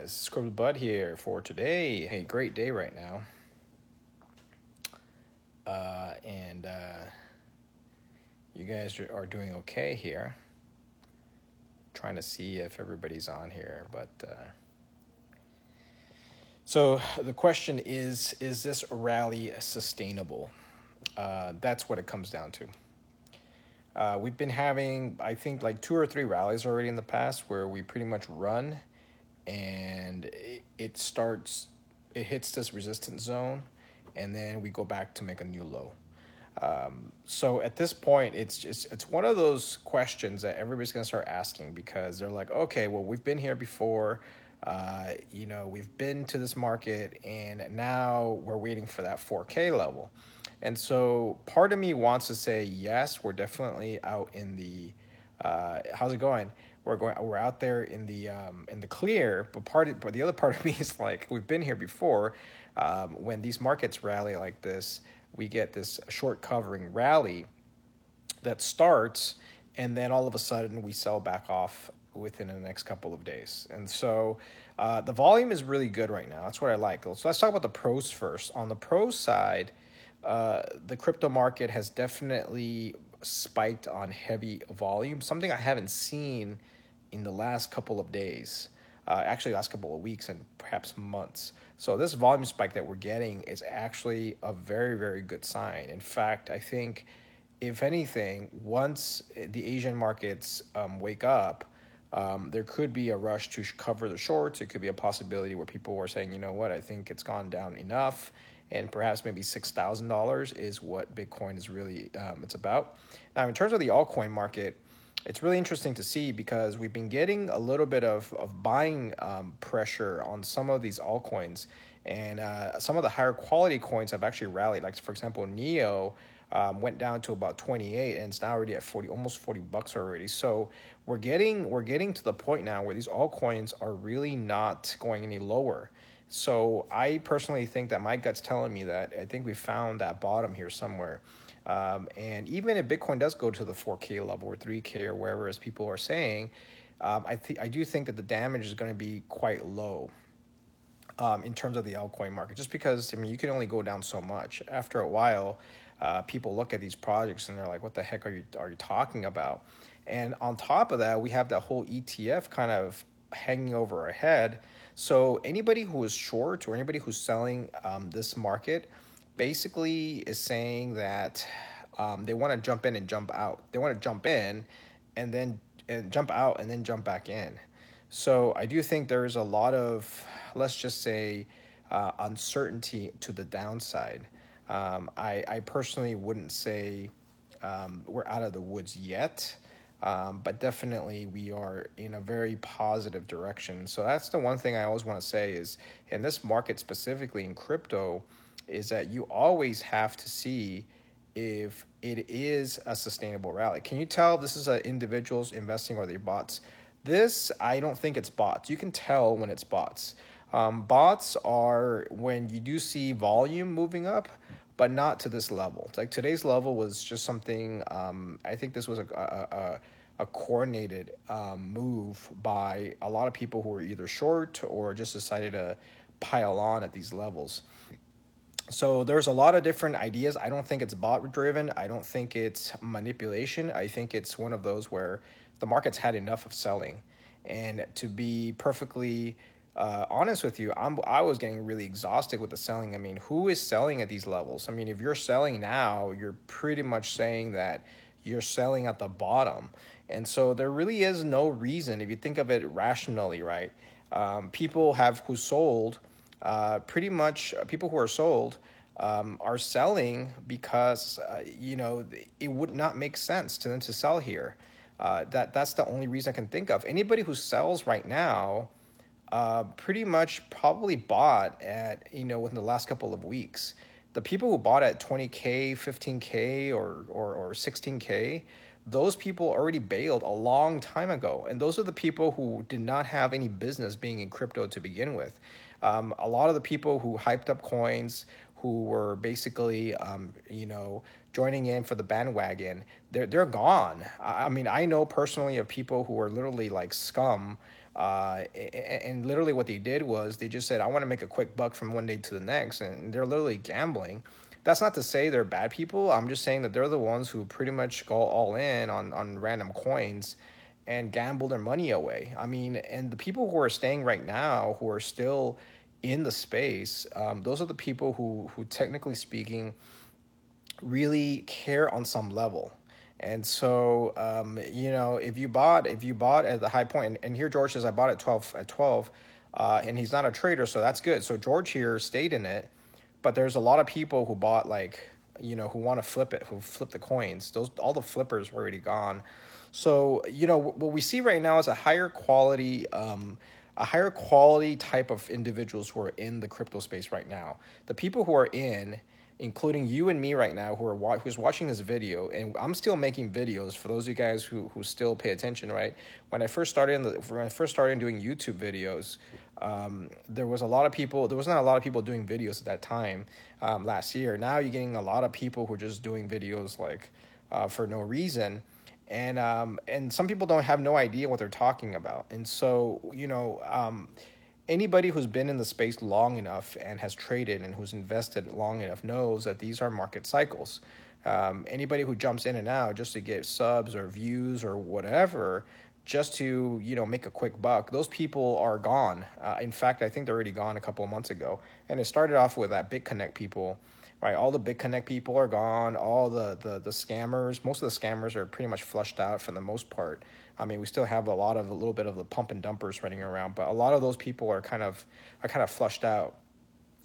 Crypto Bud here for today. Hey, great day right now. Uh, and uh, you guys are doing okay here. Trying to see if everybody's on here, but uh, so the question is: Is this rally sustainable? Uh, that's what it comes down to. Uh, we've been having, I think, like two or three rallies already in the past where we pretty much run and it, starts, it hits this resistance zone, and then we go back to make a new low. Um, so at this point, it's just it's one of those questions that everybody's gonna start asking because they're like, okay, well we've been here before, uh, you know, we've been to this market, and now we're waiting for that 4K level. And so part of me wants to say yes, we're definitely out in the. Uh, how's it going? We're going we're out there in the um, in the clear but part of, but the other part of me is like we've been here before um, when these markets rally like this we get this short covering rally that starts and then all of a sudden we sell back off within the next couple of days. And so uh, the volume is really good right now. That's what i like. So let's talk about the pros first. On the pros side uh, the crypto market has definitely spiked on heavy volume, something I haven't seen in the last couple of days, uh, actually last couple of weeks and perhaps months. So this volume spike that we're getting is actually a very, very good sign. In fact, I think if anything, once the Asian markets um, wake up, um, there could be a rush to cover the shorts. It could be a possibility where people are saying, you know what, I think it's gone down enough and perhaps maybe six thousand dollars is what Bitcoin is really um, it's about. Now, in terms of the altcoin market, it's really interesting to see because we've been getting a little bit of of buying um, pressure on some of these altcoins, and uh, some of the higher quality coins have actually rallied. Like for example, Neo. Um, went down to about 28 and it's now already at 40 almost 40 bucks already so we're getting we're getting to the point now where these altcoins are really not going any lower so I personally think that my gut's telling me that I think we found that bottom here somewhere. Um, and even if Bitcoin does go to the 4K level or 3K or wherever, as people are saying, um, I think I do think that the damage is going to be quite low um, in terms of the altcoin market, just because I mean you can only go down so much. After a while, uh, people look at these projects and they're like, "What the heck are you are you talking about?" And on top of that, we have that whole ETF kind of hanging over our head so anybody who is short or anybody who's selling um, this market basically is saying that um, they want to jump in and jump out. They want to jump in and then and jump out and then jump back in. So I do think there's a lot of, let's just say, uh, uncertainty to the downside. Um, I, I personally wouldn't say um, we're out of the woods yet. Um, but definitely we are in a very positive direction. So that's the one thing I always want to say is in this market specifically in crypto is that you always have to see if it is a sustainable rally. Can you tell this is a individuals investing or they bots? This I don't think it's bots. You can tell when it's bots. Um, bots are when you do see volume moving up, but not to this level. Like today's level was just something. Um, I think this was a, a, a, a coordinated um, move by a lot of people who were either short or just decided to pile on at these levels. So there's a lot of different ideas. I don't think it's bot driven. I don't think it's manipulation. I think it's one of those where the market's had enough of selling. And to be perfectly uh, honest with you, I'm I was getting really exhausted with the selling. I mean, who is selling at these levels? I mean, if you're selling now, you're pretty much saying that you're selling at the bottom, and so there really is no reason if you think of it rationally, right? Um, people have who sold, uh, pretty much uh, people who are sold. Um, are selling because uh, you know it would not make sense to them to sell here. Uh, that that's the only reason I can think of. Anybody who sells right now uh, pretty much probably bought at you know within the last couple of weeks. The people who bought at 20k, 15k, or or, or 16k, those people already bailed a long time ago, and those are the people who did not have any business being in crypto to begin with. Um, a lot of the people who hyped up coins, who were basically, um, you know, joining in for the bandwagon, they're they're gone. I mean, I know personally of people who are literally like scum Uh, and literally, what they did was they just said, "I want to make a quick buck from one day to the next," and they're literally gambling. That's not to say they're bad people. I'm just saying that they're the ones who pretty much go all in on on random coins and gamble their money away. I mean, and the people who are staying right now, who are still in the space, um, those are the people who who technically speaking really care on some level. And so, um, you know, if you bought, if you bought at the high point, and, and here George says I bought at twelve at twelve, uh, and he's not a trader, so that's good. So George here stayed in it, but there's a lot of people who bought like, you know, who want to flip it, who flip the coins. Those all the flippers were already gone. So you know what we see right now is a higher quality. Um, a higher quality type of individuals who are in the crypto space right now. The people who are in including you and me right now who are who's watching this video and I'm still making videos for those of you guys who who still pay attention right when I first started in the when I first started doing YouTube videos um, there was a lot of people there was not a lot of people doing videos at that time um, last year now you're getting a lot of people who are just doing videos like uh, for no reason and um, and some people don't have no idea what they're talking about and so you know um, anybody who's been in the space long enough and has traded and who's invested long enough knows that these are market cycles. Um, anybody who jumps in and out just to get subs or views or whatever, just to you know make a quick buck, those people are gone. Uh, in fact, I think they're already gone a couple of months ago. And it started off with that BitConnect people, right? All the BitConnect people are gone. All the the the scammers, most of the scammers are pretty much flushed out for the most part. I mean, we still have a lot of a little bit of the pump and dumpers running around, but a lot of those people are kind of are kind of flushed out.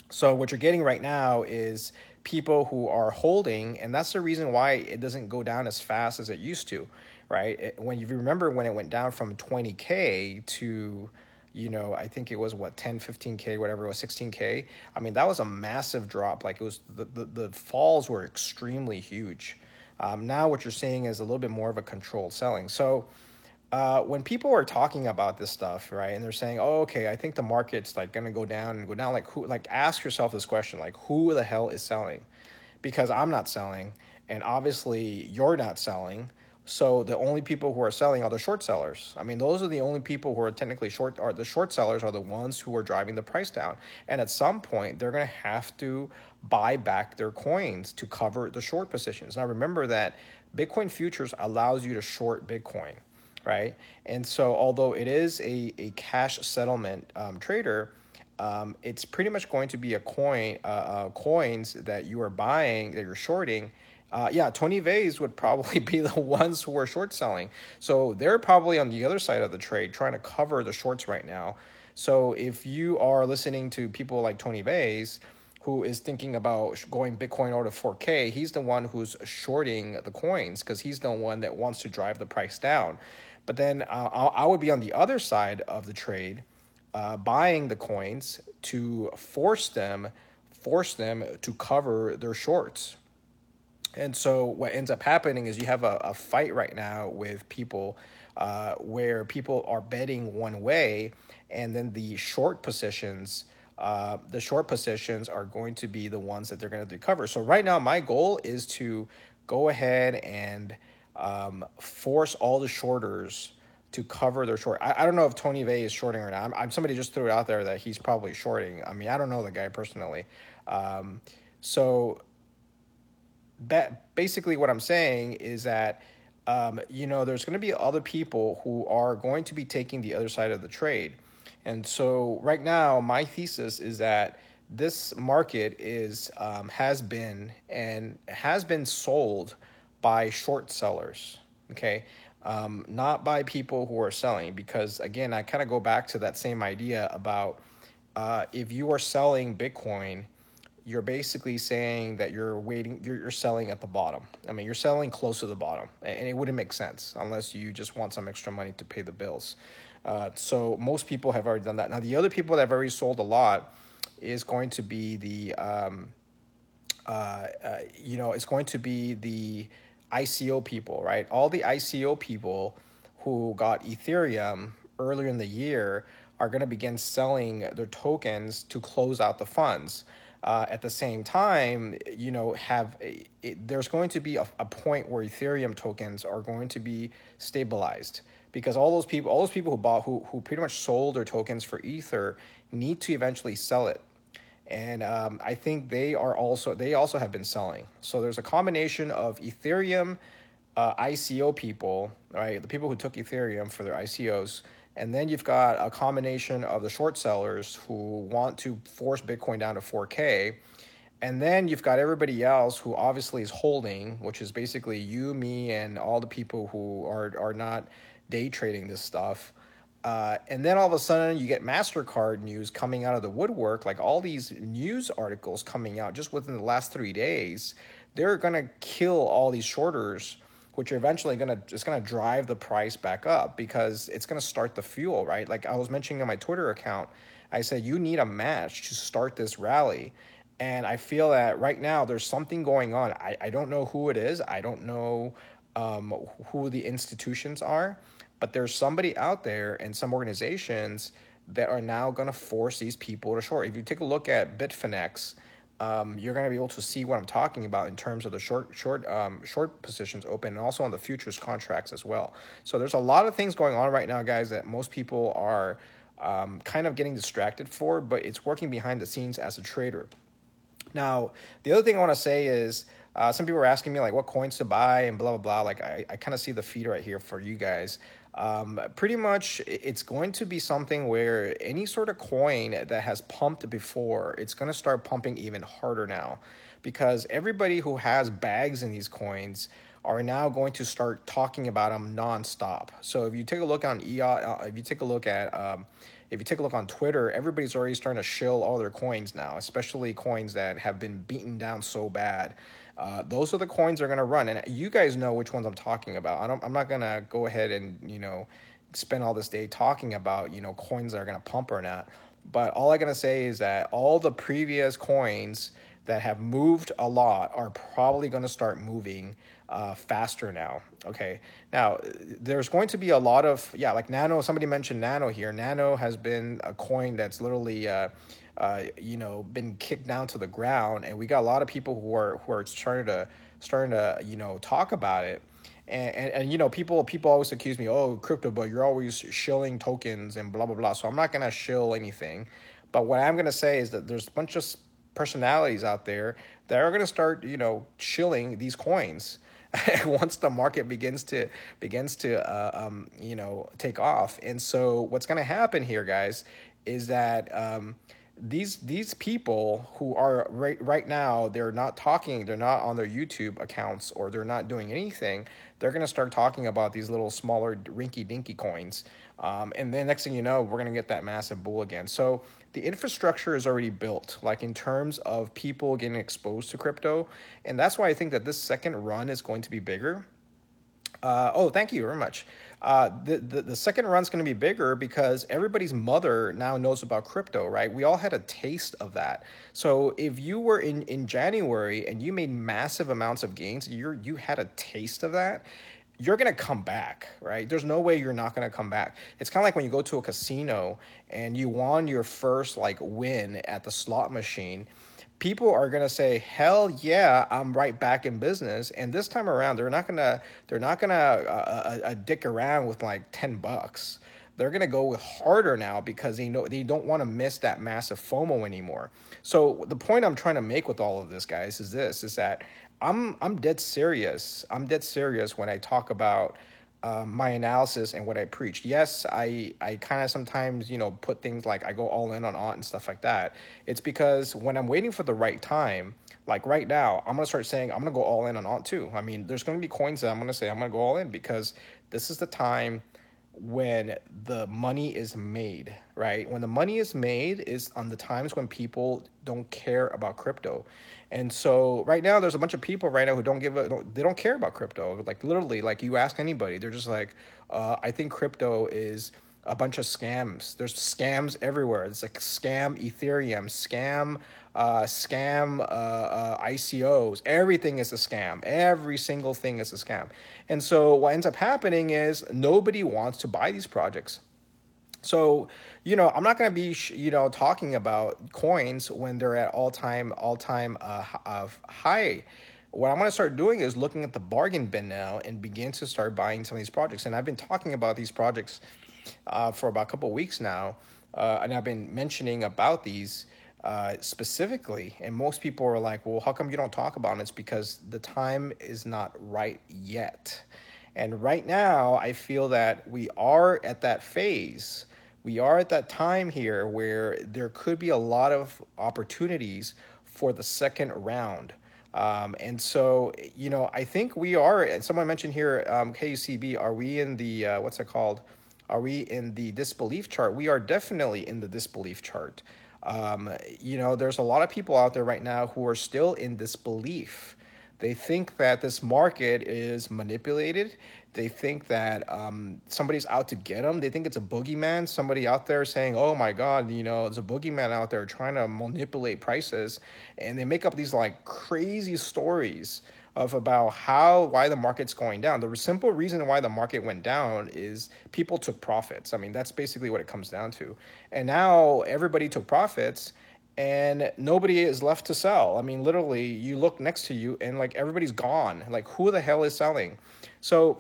So what you're getting right now is people who are holding, and that's the reason why it doesn't go down as fast as it used to, right? It, when you remember when it went down from 20k to you know, I think it was what 10, 15k, whatever it was, 16k. I mean, that was a massive drop. Like it was the the, the falls were extremely huge. Um, now what you're seeing is a little bit more of a controlled selling. So uh, when people are talking about this stuff, right, and they're saying, "Oh, okay, I think the market's like going to go down and go down," like who? Like ask yourself this question: like who the hell is selling? Because I'm not selling, and obviously you're not selling. So the only people who are selling are the short sellers. I mean, those are the only people who are technically short. Are the short sellers are the ones who are driving the price down, and at some point they're going to have to buy back their coins to cover the short positions. Now remember that Bitcoin futures allows you to short Bitcoin right? And so, although it is a, a cash settlement um, trader, um, it's pretty much going to be a coin, uh, uh, coins that you are buying, that you're shorting. Uh, yeah, Tony Vays would probably be the ones who are short selling. So they're probably on the other side of the trade trying to cover the shorts right now. So if you are listening to people like Tony Vays, who is thinking about going Bitcoin over to 4K, he's the one who's shorting the coins because he's the one that wants to drive the price down. But then uh, I would be on the other side of the trade, uh, buying the coins to force them, force them to cover their shorts. And so what ends up happening is you have a, a fight right now with people uh, where people are betting one way, and then the short positions. Uh, the short positions are going to be the ones that they're going to cover. So right now, my goal is to go ahead and um, force all the shorters to cover their short. I, I don't know if Tony Vay is shorting or not. I'm, I'm, somebody just threw it out there that he's probably shorting. I mean, I don't know the guy personally. Um, so basically what I'm saying is that um, you know there's going to be other people who are going to be taking the other side of the trade, and so right now my thesis is that this market is um, has been and has been sold by short sellers. Okay. Um, not by people who are selling, because again, I kind of go back to that same idea about uh, if you are selling Bitcoin, you're basically saying that you're waiting, you're, you're selling at the bottom. I mean, you're selling close to the bottom, and it wouldn't make sense unless you just want some extra money to pay the bills. Uh, so most people have already done that. Now, the other people that have already sold a lot is going to be the, um, uh, uh you know, it's going to be the ICO people, right? All the ICO people who got Ethereum earlier in the year are going to begin selling their tokens to close out the funds. Uh, at the same time, you know, have a, it, there's going to be a, a point where Ethereum tokens are going to be stabilized because all those people, all those people who bought, who who pretty much sold their tokens for Ether, need to eventually sell it, and um, I think they are also they also have been selling. So there's a combination of Ethereum uh, ICO people, right? The people who took Ethereum for their ICOs. And then you've got a combination of the short sellers who want to force Bitcoin down to 4K. And then you've got everybody else who obviously is holding, which is basically you, me, and all the people who are, are not day trading this stuff. Uh, and then all of a sudden you get MasterCard news coming out of the woodwork, like all these news articles coming out just within the last three days. They're going to kill all these shorters which are eventually going to it's going to drive the price back up because it's going to start the fuel right? Like i was mentioning on my twitter account i said you need a match to start this rally. And i feel that right now there's something going on. I, I don't know who it is. I don't know um, who the institutions are but there's somebody out there and some organizations that are now going to force these people to short if you take a look at bitfinex um, you're going to be able to see what I'm talking about in terms of the short short um, short positions open and also on the futures contracts as well. So there's a lot of things going on right now, guys, that most people are um, kind of getting distracted for, but it's working behind the scenes as a trader. Now, the other thing I want to say is uh, some people are asking me like what coins to buy and blah blah blah. Like I, I kind of see the feed right here for you guys. Um, pretty much, it's going to be something where any sort of coin that has pumped before, it's going to start pumping even harder now, because everybody who has bags in these coins are now going to start talking about them nonstop. So if you take a look on EOT, uh, if you take a look at um, if you take a look on Twitter, everybody's already starting to shill all their coins now, especially coins that have been beaten down so bad. Uh, those are the coins they're going to run, and you guys know which ones I'm talking about. I don't, I'm not going to go ahead and you know spend all this day talking about you know coins that are going to pump or not. But all I'm going to say is that all the previous coins that have moved a lot are probably going to start moving uh, faster now. Okay. Now, there's going to be a lot of, yeah, like Nano, somebody mentioned Nano here. Nano has been a coin that's literally, uh, uh, you know, been kicked down to the ground. And we got a lot of people who are, who are starting to, starting to, you know, talk about it. And, and, and, you know people people always accuse me oh crypto but you're always shilling tokens and blah blah blah so i'm not to shill anything but what i'm to say is that there's a bunch of personalities out there that are to start you know shilling these coins once the market begins to begins to uh, um, you know take off. And so what's to happen here, guys, is that um, these these people who are right right now they're not talking, they're not on their YouTube accounts or they're not doing anything. They're going to start talking about these little smaller rinky dinky coins. Um, and then next thing you know, we're going to get that massive bull again. So the infrastructure is already built, like in terms of people getting exposed to crypto. And that's why I think that this second run is going to be bigger. Uh, oh, thank you very much. Uh, the, the, the second run is going to be bigger because everybody's mother now knows about crypto, right? We all had a taste of that. So if you were in, in January and you made massive amounts of gains, you you had a taste of that you're to come back, right? There's no way you're not to come back. It's kind of like when you go to a casino and you won your first like win at the slot machine. People are going to say, "Hell yeah, I'm right back in business." And this time around, they're not going to they're not going to uh, uh, uh, dick around with like 10 bucks. They're going to go with harder now because they know they don't want to miss that massive FOMO anymore. So the point I'm trying to make with all of this guys is this is that I'm I'm dead serious. I'm dead serious when I talk about um, my analysis and what I preach. Yes, I I kind of sometimes you know put things like I go all in on aunt and stuff like that. It's because when I'm waiting for the right time, like right now, I'm gonna start saying I'm gonna go all in on aunt too. I mean, there's gonna be coins that I'm gonna say I'm gonna go all in because this is the time when the money is made, right? When the money is made is on the times when people don't care about crypto. And so right now, there's a bunch of people right now who don't give a, don't, they don't care about crypto. Like literally, like you ask anybody, they're just like, uh, I think crypto is a bunch of scams. There's scams everywhere. It's like scam Ethereum, scam, uh, scam uh, uh, ICOs. Everything is a scam. Every single thing is a scam. And so what ends up happening is nobody wants to buy these projects. So, you know, I'm not going to be, you know, talking about coins when they're at all time, all time uh, uh, high. what I'm going to start doing is looking at the bargain bin now and begin to start buying some of these projects. And I've been talking about these projects uh, for about a couple weeks now, uh, and I've been mentioning about these uh, specifically. And most people are like, "Well, how come you don't talk about it?" It's because the time is not right yet. And right now, I feel that we are at that phase. We are at that time here where there could be a lot of opportunities for the second round. Um, and so, you know, I think we are, and someone mentioned here, um, KUCB, are we in the, uh, what's it called? Are we in the disbelief chart? We are definitely in the disbelief chart. Um, you know, there's a lot of people out there right now who are still in disbelief. They think that this market is manipulated. They think that um, somebody's out to get them. They think it's a boogeyman, somebody out there saying, oh my God, you know, it's a boogeyman out there trying to manipulate prices. And they make up these like crazy stories of about how why the market's going down. The simple reason why the market went down is people took profits. I mean, that's basically what it comes down to. And now everybody took profits and nobody is left to sell. I mean, literally, you look next to you and like everybody's gone. Like, who the hell is selling? So,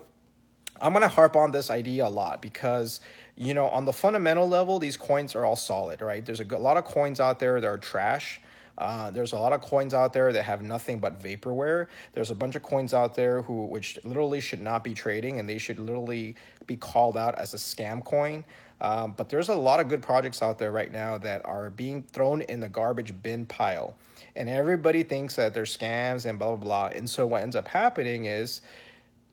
I'm gonna harp on this idea a lot because you know on the fundamental level, these coins are all solid, right? There's a lot of coins out there that are trash uh, there's a lot of coins out there that have nothing but vaporware. There's a bunch of coins out there who which literally should not be trading and they should literally be called out as a scam coin. Um, but there's a lot of good projects out there right now that are being thrown in the garbage bin pile. And everybody thinks that they're scams and blah, blah, blah. And so what ends up happening is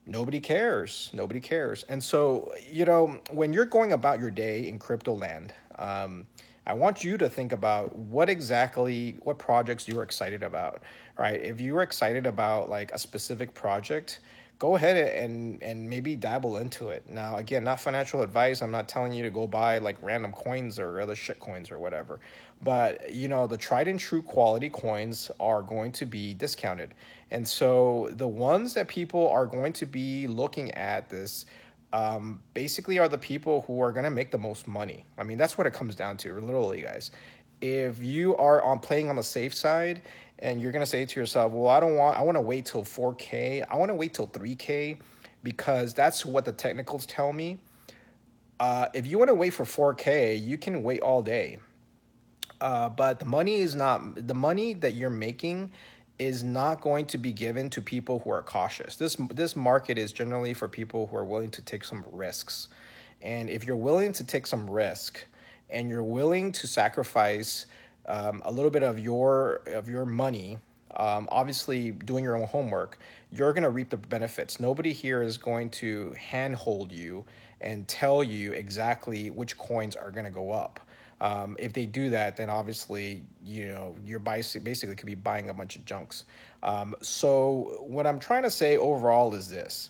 nobody cares. Nobody cares. And so, you know, when you're going about your day in crypto land, um, I want you to think about what exactly what projects you're excited about, right? If you're excited about like a specific project, go ahead and and maybe dabble into it. Now, again, not financial advice. I'm not telling you to go buy like random coins or other shit coins or whatever. But, you know, the tried and true quality coins are going to be discounted. And so the ones that people are going to be looking at this um, basically are the people who are going to make the most money. I mean, that's what it comes down to, literally, guys. If you are on playing on the safe side and you're going to say to yourself, well, I don't want, I want to wait till 4K, I want to wait till 3K because that's what the technicals tell me. Uh, if you want to wait for 4K, you can wait all day. Uh, but the money is not, the money that you're making is not going to be given to people who are cautious. This this market is generally for people who are willing to take some risks. And if you're willing to take some risk and you're willing to sacrifice um, a little bit of your of your money, um, obviously doing your own homework, you're going to reap the benefits. Nobody here is going to handhold you and tell you exactly which coins are going to go up. Um, if they do that, then obviously, you know, you're basically could be buying a bunch of junks. Um, so what I'm trying to say overall is this: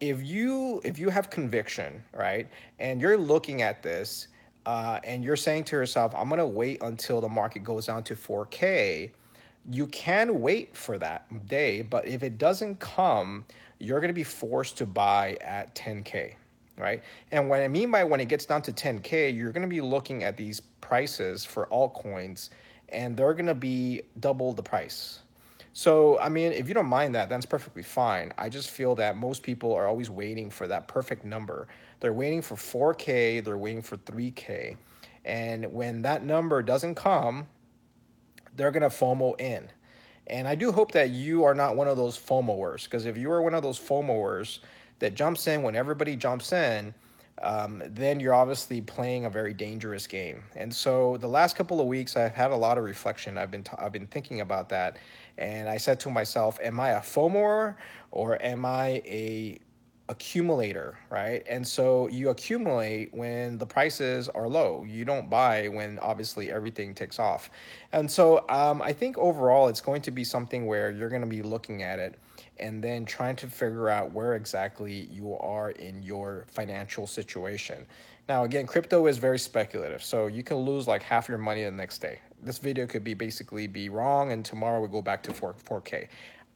if you if you have conviction, right, and you're looking at this, uh, and you're saying to yourself, "I'm gonna wait until the market goes down to 4K," you can wait for that day, but if it doesn't come, you're gonna be forced to buy at 10K right? And what I mean by when it gets down to 10K, you're going to be looking at these prices for altcoins and they're going to be double the price. So, I mean, if you don't mind that, that's perfectly fine. I just feel that most people are always waiting for that perfect number. They're waiting for 4K, they're waiting for 3K. And when that number doesn't come, they're going to FOMO in. And I do hope that you are not one of those FOMOers, because if you are one of those FOMOers, that jumps in when everybody jumps in, um, then you're obviously playing a very dangerous game. And so the last couple of weeks, I've had a lot of reflection. I've been t- I've been thinking about that, and I said to myself, "Am I a FOMO or am I a accumulator?" Right? And so you accumulate when the prices are low. You don't buy when obviously everything takes off. And so um, I think overall, it's going to be something where you're going to be looking at it and then trying to figure out where exactly you are in your financial situation. Now, again, crypto is very speculative, so you can lose like half your money the next day. This video could be basically be wrong, and tomorrow we go back to 4, 4K.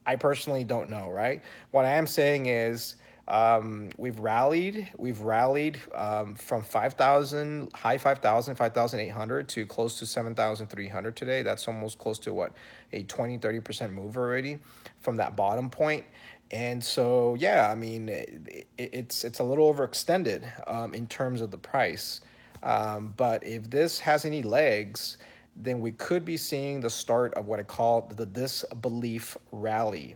I personally don't know, right? What I am saying is, Um, we've rallied, we've rallied um, from 5,000, high 5,000, 5,800 to close to 7,300 today. That's almost close to what, a 20, 30% move already from that bottom point. And so, yeah, I mean, it, it's it's a little overextended um, in terms of the price. Um, but if this has any legs, then we could be seeing the start of what I call the disbelief rally.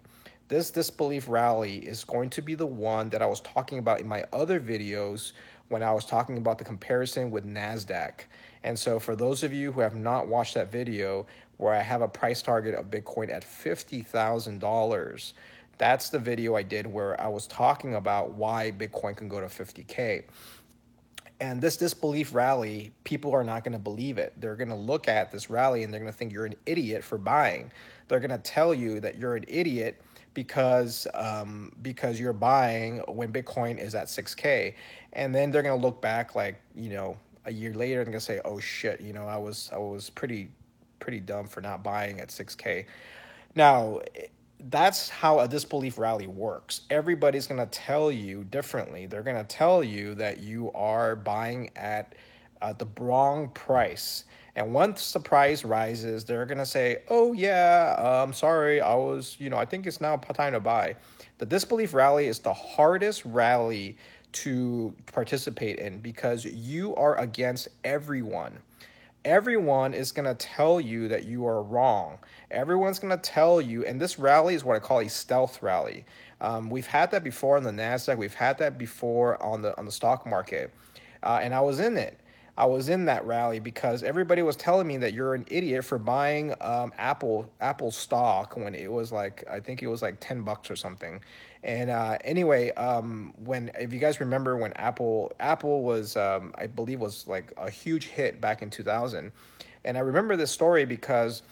This disbelief rally is going to be the one that I was talking about in my other videos when I was talking about the comparison with NASDAQ. And so, for those of you who have not watched that video where I have a price target of Bitcoin at $50,000, that's the video I did where I was talking about why Bitcoin can go to 50K. And this disbelief rally, people are not going to believe it. They're going to look at this rally and they're going to think you're an idiot for buying. They're going to tell you that you're an idiot because um, because you're buying when Bitcoin is at 6K, and then they're going to look back like you know a year later and going to say, oh shit, you know I was I was pretty pretty dumb for not buying at 6K. Now that's how a disbelief rally works. Everybody's going to tell you differently. They're going to tell you that you are buying at uh, the wrong price. And once the price rises, they're to say, oh, yeah, I'm um, sorry, I was, you know, I think it's now time to buy. The disbelief rally is the hardest rally to participate in because you are against everyone everyone is to tell you that you are wrong. Everyone's to tell you, and this rally is what I call a stealth rally. Um, we've had that before on the Nasdaq. We've had that before on the on the stock market, uh, and I was in it. I was in that rally because everybody was telling me that you're an idiot for buying um, Apple Apple stock when it was like I think it was like ten bucks or something. And uh, anyway, um, when if you guys remember when Apple Apple was um, I believe was like a huge hit back in 2000, and I remember this story because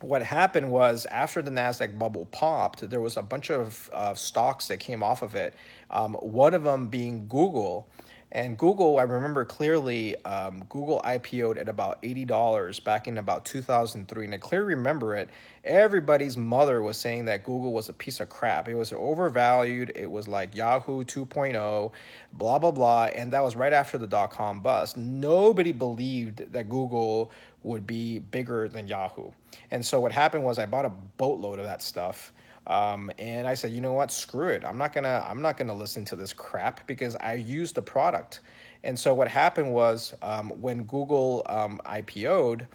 what happened was after the Nasdaq bubble popped, there was a bunch of uh, stocks that came off of it. Um, one of them being Google and Google, I remember clearly, um, Google IPO'd at about $80 back in about 2003. And I clearly remember it. Everybody's mother was saying that Google was a piece of crap. It was overvalued. It was like Yahoo 2.0, blah, blah, blah. And that was right after the dot com bust. Nobody believed that Google would be bigger than Yahoo. And so what happened was I bought a boatload of that stuff um, and I said, you know what? Screw it. I'm not gonna. I'm not gonna listen to this crap because I use the product. And so what happened was um, when Google um, IPO'd,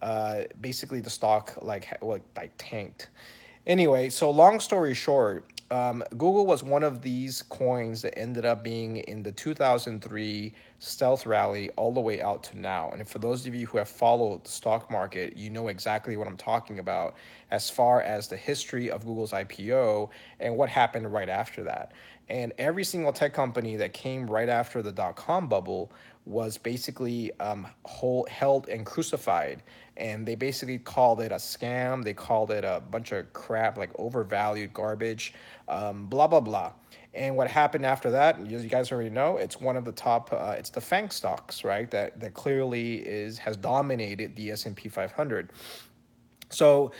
uh, basically the stock like like tanked. Anyway, so long story short, um, Google was one of these coins that ended up being in the 2003 stealth rally all the way out to now. And for those of you who have followed the stock market, you know exactly what I'm talking about as far as the history of Google's IPO and what happened right after that. And every single tech company that came right after the dot com bubble was basically um, hold, held and crucified. And they basically called it a scam. They called it a bunch of crap, like overvalued garbage, um, blah, blah, blah. And what happened after that, as you guys already know, it's one of the top, uh, it's the FANG stocks, right? That, that clearly is has dominated the S&P 500. So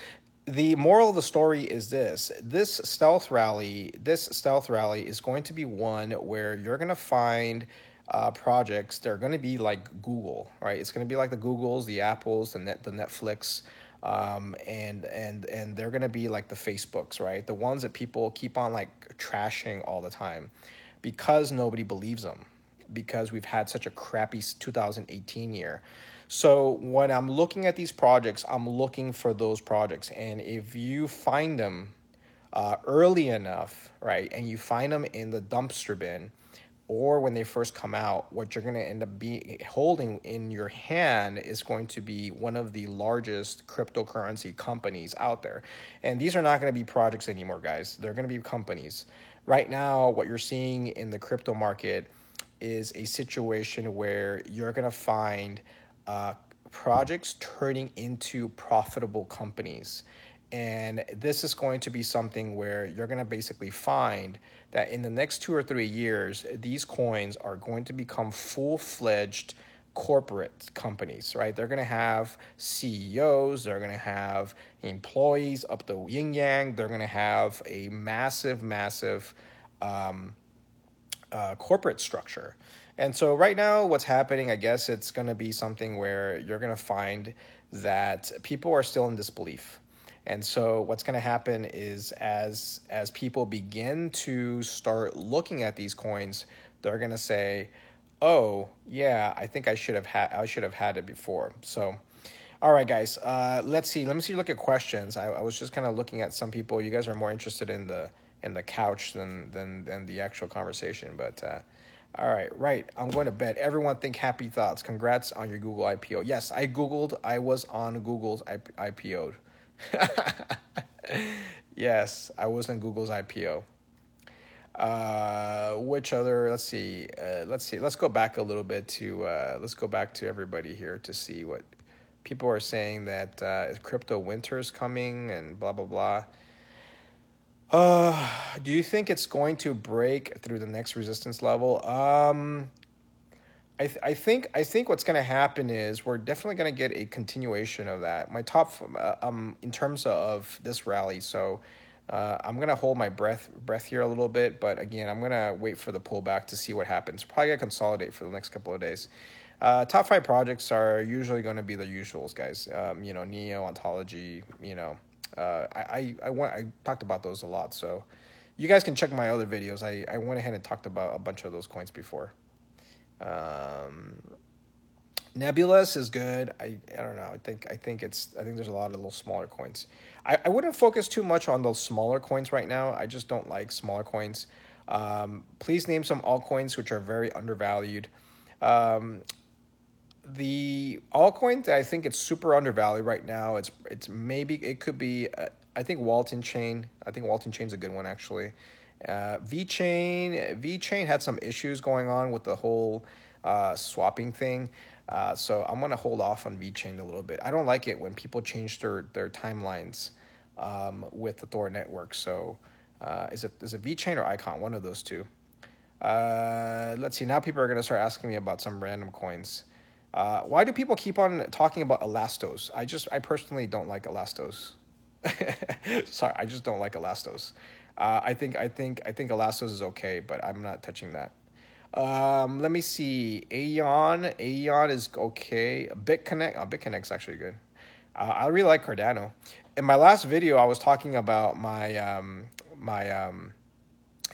the moral of the story is this this stealth rally this stealth rally is going to be one where you're going to find uh, projects, they're going to be like Google, right? It's going to be like the Googles, the Apples, the net, the Netflix, um, and and and they're going to be like the Facebooks, right? The ones that people keep on like trashing all the time, because nobody believes them, because we've had such a crappy 2018 year. So when I'm looking at these projects, I'm looking for those projects, and if you find them uh, early enough, right, and you find them in the dumpster bin or when they first come out, what you're going to end up be holding in your hand is going to be one of the largest cryptocurrency companies out there. And these are not going to be projects anymore, guys. They're going to be companies. Right now, what you're seeing in the crypto market is a situation where you're going to find uh, projects turning into profitable companies. And this is going to be something where you're going to basically find that in the next two or three years, these coins are going to become full fledged corporate companies, right? They're going to have CEOs, they're going to have employees up the yin yang, they're going to have a massive, massive um, uh, corporate structure. And so right now, what's happening, I guess it's going to be something where you're going to find that people are still in disbelief. And so what's going to happen is as as people begin to start looking at these coins, they're going to say, "Oh, yeah, I think I should have had I should have had it before." So all right, guys. Uh, let's see. Let me see. Look at questions. I, I was just kind of looking at some people. You guys are more interested in the in the couch than than than the actual conversation. But uh, all right, right. I'm going to bet Everyone think happy thoughts. Congrats on your Google IPO. Yes, I googled. I was on Google's IPO. yes, I was on Google's IPO. Uh, which other? Let's see. Uh, let's see. Let's go back a little bit to. Uh, let's go back to everybody here to see what people are saying that uh, crypto winter is coming and blah blah blah. Uh, do you think it's going to break through the next resistance level? Um, I, th- I think I think what's going to happen is we're definitely going to get a continuation of that. My top uh, um in terms of this rally, so uh, I'm going to hold my breath breath here a little bit, but again, I'm going to wait for the pullback to see what happens. Probably going to consolidate for the next couple of days. Uh, top five projects are usually going to be the usuals, guys. Um, you know, Neo, Ontology. You know, uh, I, I I went I talked about those a lot, so you guys can check my other videos. I I went ahead and talked about a bunch of those coins before. Um, Nebulas is good. I, I don't know. I think I think it's I think there's a lot of little smaller coins. I, I wouldn't focus too much on those smaller coins right now. I just don't like smaller coins. Um, please name some altcoins which are very undervalued. Um, the altcoin I think it's super undervalued right now. It's it's maybe it could be uh, I think Walton Chain. I think Walton Chain's a good one actually. Uh, VeChain VeChain had some issues going on with the whole uh, swapping thing. Uh, so I'm gonna hold off on VeChain a little bit. I don't like it when people change their their timelines um, with the Thor network. So uh, is it is it VeChain or Icon? One of those two. Uh, let's see. Now people are gonna start asking me about some random coins. Uh, why do people keep on talking about Elastos? I just, I personally don't like Elastos. Sorry, I just don't like Elastos. Uh, I think, I think, I think Elastos is okay, but I'm not touching that. Um, let me see. Aeon, Aeon is okay. BitConnect, oh, BitConnect's actually good. Uh, I really like Cardano. In my last video, I was talking about my um, my um,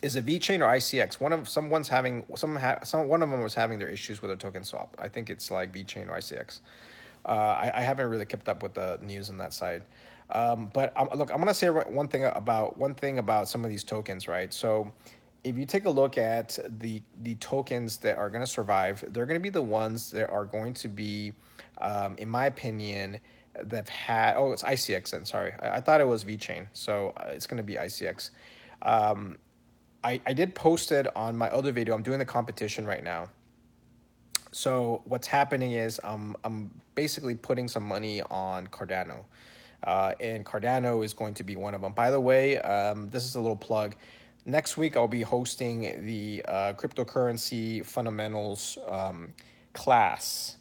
is it VeChain or ICX? One of someone's having some ha, some one of them was having their issues with a token swap. I think it's like VeChain or ICX. Uh, I, I haven't really kept up with the news on that side. Um, but look, I'm gonna say one thing about one thing about some of these tokens, right? So if you take a look at the the tokens that are gonna survive, they're gonna be the ones that are going to be, um, in my opinion, that had oh it's ICX sorry I, I thought it was VeChain so uh, it's gonna be ICX. Um, I, I did post it on my other video. I'm doing the competition right now. So what's happening is um, I'm basically putting some money on Cardano. Uh, and Cardano is going to be one of them. By the way, um, this is a little plug. Next week, I'll be hosting the uh, cryptocurrency fundamentals um, class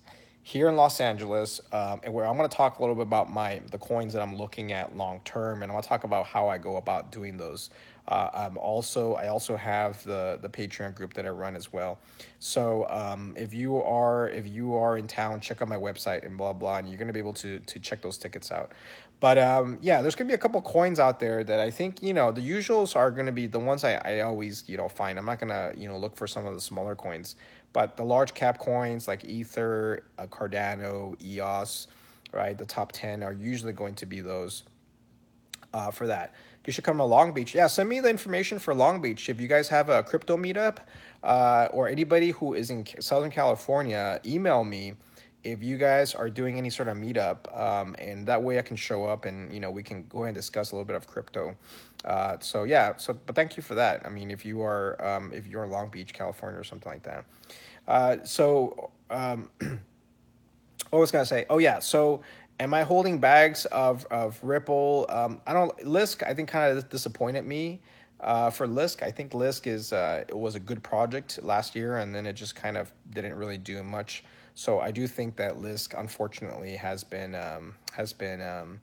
here in Los Angeles, um, and where I'm going to talk a little bit about my the coins that I'm looking at long term, and I want to talk about how I go about doing those uh, I'm also I also have the the Patreon group that I run as well. So um, if you are if you are in town, check out my website and blah blah, and you're gonna be able to to check those tickets out. But um, yeah, there's gonna be a couple coins out there that I think you know the usuals are gonna be the ones I, I always you know find. I'm not gonna you know look for some of the smaller coins, but the large cap coins like Ether, uh, Cardano, EOS, right? The top ten are usually going to be those uh, for that you should come to Long Beach. Yeah, send me the information for Long Beach. If you guys have a crypto meetup uh, or anybody who is in Southern California, email me if you guys are doing any sort of meetup, um, and that way I can show up and you know we can go and discuss a little bit of crypto. Uh, so yeah, so but thank you for that. I mean, if you are um, if you're in Long Beach, California, or something like that. Uh, so um, what was I gonna say? Oh yeah, so Am I holding bags of, of Ripple? Um, I don't. Lisk, I think, kind of disappointed me. Uh, for Lisk, I think Lisk is uh, it was a good project last year, and then it just kind of didn't really do much. So I do think that Lisk, unfortunately, has been um, has been um,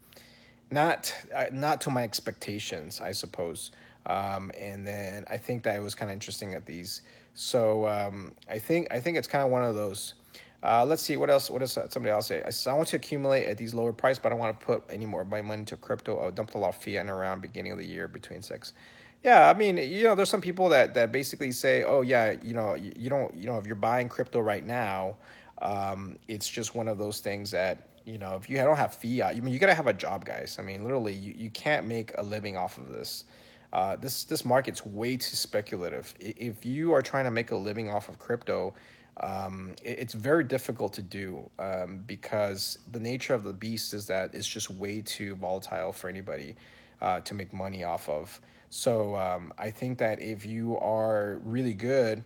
not uh, not to my expectations, I suppose. Um, and then I think that it was kind of interesting at these So um, I think I think it's kind of one of those. Uh, let's see what else. What does somebody else say? I, I want to accumulate at these lower price, but I don't want to put any more of my money into crypto. I dumped a lot of fiat around beginning of the year between six. Yeah, I mean, you know, there's some people that that basically say, oh yeah, you know, you, you don't, you know, if you're buying crypto right now, um, it's just one of those things that you know, if you don't have fiat, I mean, you gotta have a job, guys. I mean, literally, you, you can't make a living off of this. Uh, this this market's way too speculative. If you are trying to make a living off of crypto, um, it, it's very difficult to do um, because the nature of the beast is that it's just way too volatile for anybody uh, to make money off of. So um, I think that if you are really good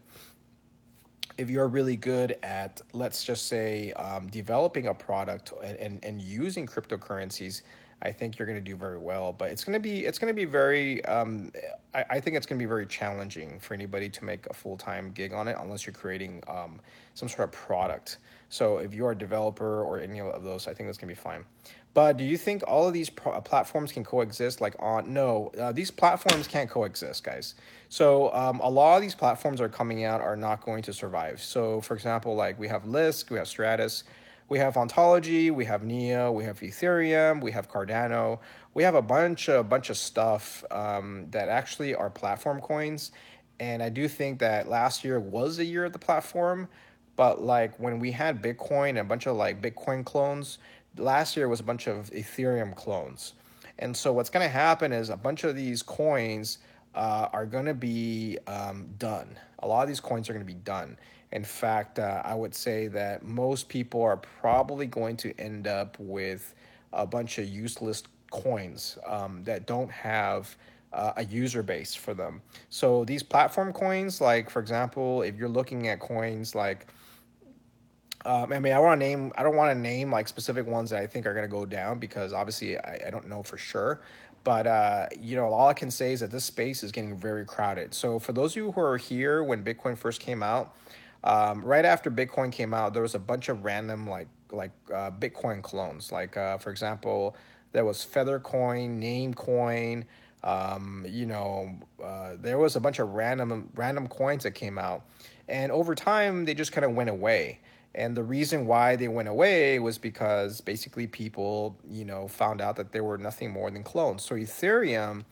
if you're really good at, let's just say, um, developing a product and, and, and using cryptocurrencies, I think you're going to do very well. But it's going to be it's going to be very um, I, I think it's going to be very challenging for anybody to make a full time gig on it unless you're creating um, some sort of product. So if you're a developer or any of those, I think that's to be fine. But do you think all of these pro- platforms can coexist? Like on no, uh, these platforms can't coexist, guys. So um, a lot of these platforms are coming out are not going to survive. So for example, like we have Lisk, we have Stratis, we have Ontology, we have Neo, we have Ethereum, we have Cardano, we have a bunch of bunch of stuff um, that actually are platform coins. And I do think that last year was the year of the platform, but like when we had Bitcoin and a bunch of like Bitcoin clones, last year was a bunch of Ethereum clones. And so what's going to happen is a bunch of these coins uh, are going to be um, done. A lot of these coins are going to be done. In fact, uh, I would say that most people are probably going to end up with a bunch of useless coins um, that don't have uh, a user base for them. So these platform coins, like for example, if you're looking at coins like um, I mean, I want to name. I don't want to name like specific ones that I think are going to go down because obviously I, I don't know for sure. But uh, you know, all I can say is that this space is getting very crowded. So for those of you who are here when Bitcoin first came out, um, right after Bitcoin came out, there was a bunch of random like like uh, Bitcoin clones. Like uh, for example, there was Feathercoin, Namecoin. Um, you know, uh, there was a bunch of random random coins that came out, and over time they just kind of went away. And the reason why they went away was because basically people, you know, found out that they were nothing more than clones. So Ethereum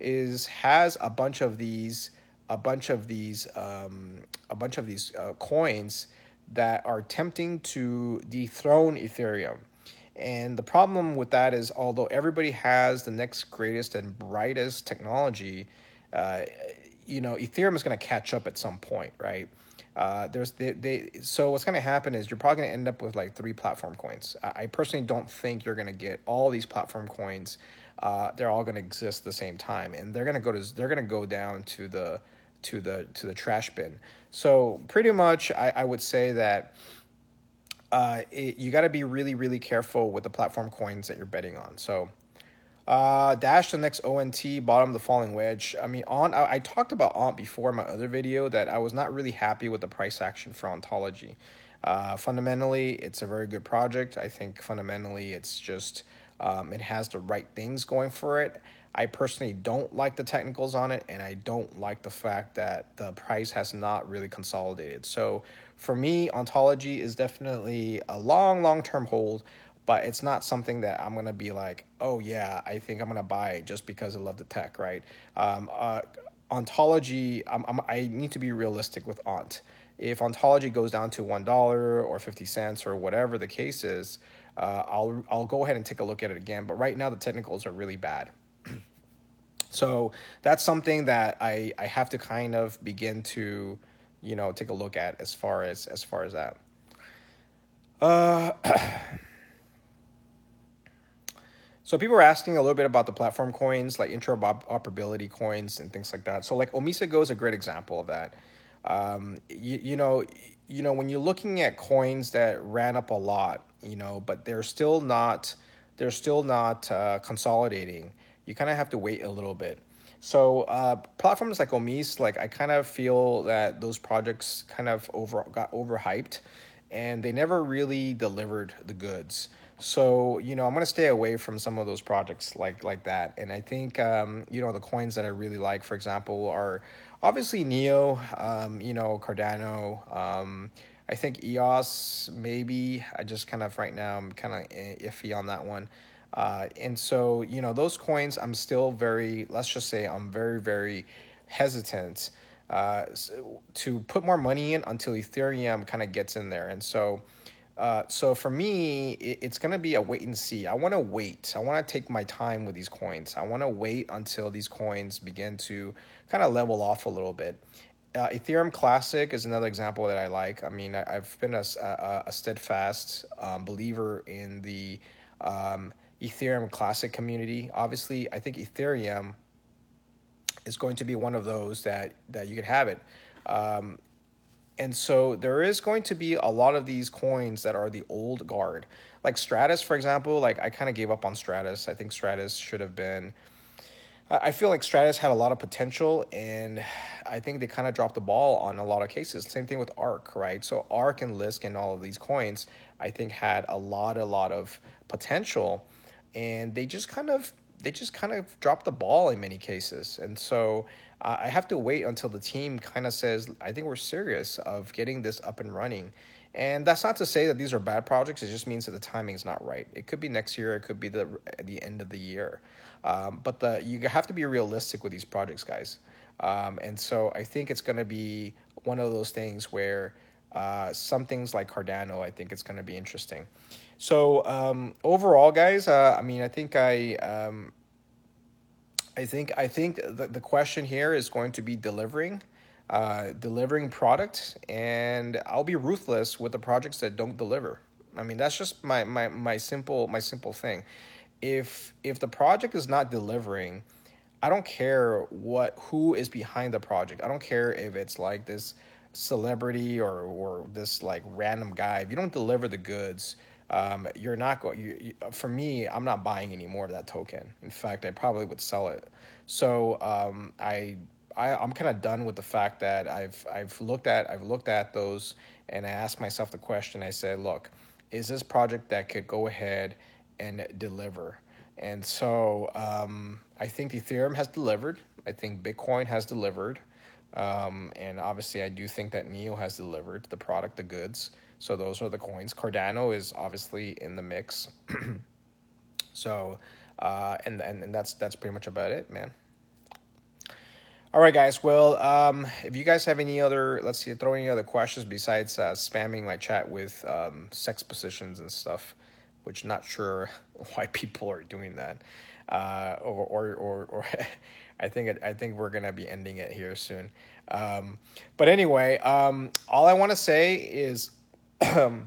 is has a bunch of these, a bunch of these, um, a bunch of these uh, coins that are attempting to dethrone Ethereum. And the problem with that is, although everybody has the next greatest and brightest technology, uh, you know, Ethereum is going to catch up at some point, right? Uh, there's they, they so what's going to happen is you're probably going to end up with like three platform coins. I, I personally don't think you're going to get all these platform coins. Uh, they're all going to exist at the same time, and they're going to go to they're going to go down to the to the to the trash bin. So pretty much, I, I would say that uh, it, you got to be really really careful with the platform coins that you're betting on. So uh, dash the next ONT, bottom the falling wedge. I mean, on I, I, talked about ONT before in my other video that I was not really happy with the price action for ontology. Uh, fundamentally, it's a very good project. I think fundamentally, it's just um, it has the right things going for it. I personally don't like the technicals on it, and I don't like the fact that the price has not really consolidated. So for me, ontology is definitely a long, long term hold but it's not something that I'm gonna be like, oh yeah, I think I'm gonna buy it just because I love the tech, right? Um, uh, ontology, I'm, I'm, i need to be realistic with Ont. If ontology goes down to one dollar or fifty cents or whatever the case is, uh, I'll I'll go ahead and take a look at it again. But right now the technicals are really bad. so that's something that I I have to kind of begin to, you know, take a look at as far as as far as that. Uh. So people are asking a little bit about the platform coins, like interoperability coins and things like that. So like Omisego is a great example of that. Um, you, you know, you know when you're looking at coins that ran up a lot, you know, but they're still not they're still not uh, consolidating. You kind of have to wait a little bit. So uh, platforms like Omis, like I kind of feel that those projects kind of over got overhyped, and they never really delivered the goods. So you know, I'm gonna stay away from some of those projects like like that. And I think um, you know the coins that I really like, for example, are obviously Neo, um, you know Cardano. Um, I think EOS maybe. I just kind of right now I'm kind of iffy on that one. Uh, and so you know those coins, I'm still very. Let's just say I'm very very hesitant uh, to put more money in until Ethereum kind of gets in there. And so, uh, so for me, it, it's going to be a wait and see. I want to wait. I want to take my time with these coins. I want to wait until these coins begin to kind of level off a little bit. Uh, Ethereum Classic is another example that I like. I mean, I, have been a, a, a steadfast um, believer in the um, Ethereum Classic community. Obviously, I think Ethereum is going to be one of those that that you can have it. Um, and so there is going to be a lot of these coins that are the old guard, like Stratis, for example. Like I kind of gave up on Stratis. I think Stratis should have been. I feel like Stratis had a lot of potential, and I think they kind of dropped the ball on a lot of cases. Same thing with Ark, right? So Ark and Lisk and all of these coins, I think had a lot, a lot of potential, and they just kind of they just kind of dropped the ball in many cases. And so uh, I have to wait until the team kind of says, I think we're serious of getting this up and running. And that's not to say that these are bad projects. It just means that the timing is not right. It could be next year. It could be the the end of the year. Um, but the you have to be realistic with these projects, guys. Um, and so I think it's going to be one of those things where uh, some things like Cardano, I think it's going to be interesting. So um, overall, guys, uh, I mean, I think I, um, I think I think the, the question here is going to be delivering, uh, delivering product, and I'll be ruthless with the projects that don't deliver. I mean, that's just my my my simple my simple thing. If if the project is not delivering, I don't care what who is behind the project. I don't care if it's like this celebrity or or this like random guy. If you don't deliver the goods um, you're not going. You, you, for me, I'm not buying any more of that token. In fact, I probably would sell it. So um, I, I I'm kind of done with the fact that I've I've looked at I've looked at those and I asked myself the question. I said, look, is this project that could go ahead and deliver? And so um, I think Ethereum has delivered. I think Bitcoin has delivered. Um, and obviously, I do think that Neo has delivered the product, the goods. So those are the coins. Cardano is obviously in the mix. so, uh, and, and and that's that's pretty much about it, man. All right, guys. Well, um, if you guys have any other, let's see, throw any other questions besides uh, spamming my chat with um, sex positions and stuff, which not sure why people are doing that, uh, or or or, or I think it, I think we're gonna be ending it here soon. Um, but anyway, um, all I want to say is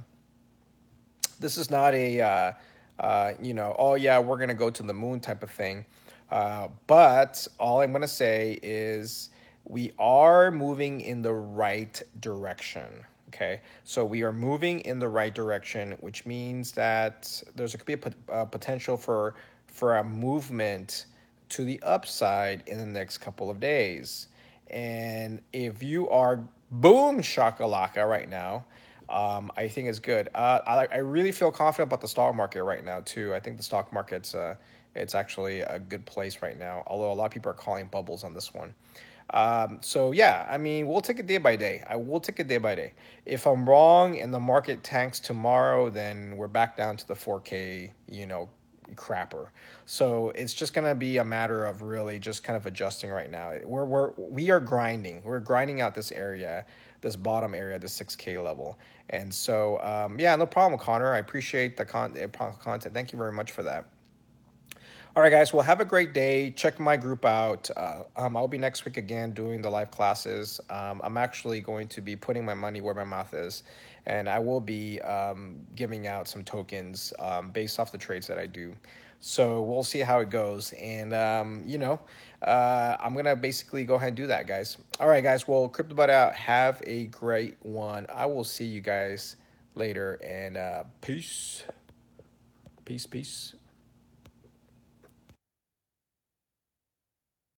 this is not a, uh, uh, you know, oh yeah, we're gonna go to the moon type of thing. Uh, but all I'm gonna say is we are moving in the right direction. Okay, so we are moving in the right direction, which means that there's could be a, a potential for for a movement to the upside in the next couple of days. And if you are boom shakalaka right now, um, I think is good. Uh, I, I really feel confident about the stock market right now too. I think the stock market's uh, it's actually a good place right now. Although a lot of people are calling bubbles on this one. Um, so yeah, I mean, we'll take it day by day. I will take it day by day. If I'm wrong and the market tanks tomorrow, then we're back down to the 4K, you know, crapper. So it's just gonna be a matter of really just kind of adjusting right now. We're we're we are grinding. We're grinding out this area this bottom area, the 6K level. And so, um, yeah, no problem, Connor. I appreciate the con- eh, content. Thank you very much for that. All right, guys. Well, have a great day. Check my group out. Uh, um, I'll be next week again doing the live classes. Um, I'm actually going to be putting my money where my mouth is, and I will be um, giving out some tokens um, based off the trades that I do. So we'll see how it goes. And, um, you know, uh, I'm going to basically go ahead and do that, guys. All right, guys. Well, Crypto out. Have a great one. I will see you guys later. And uh, peace. Peace, peace.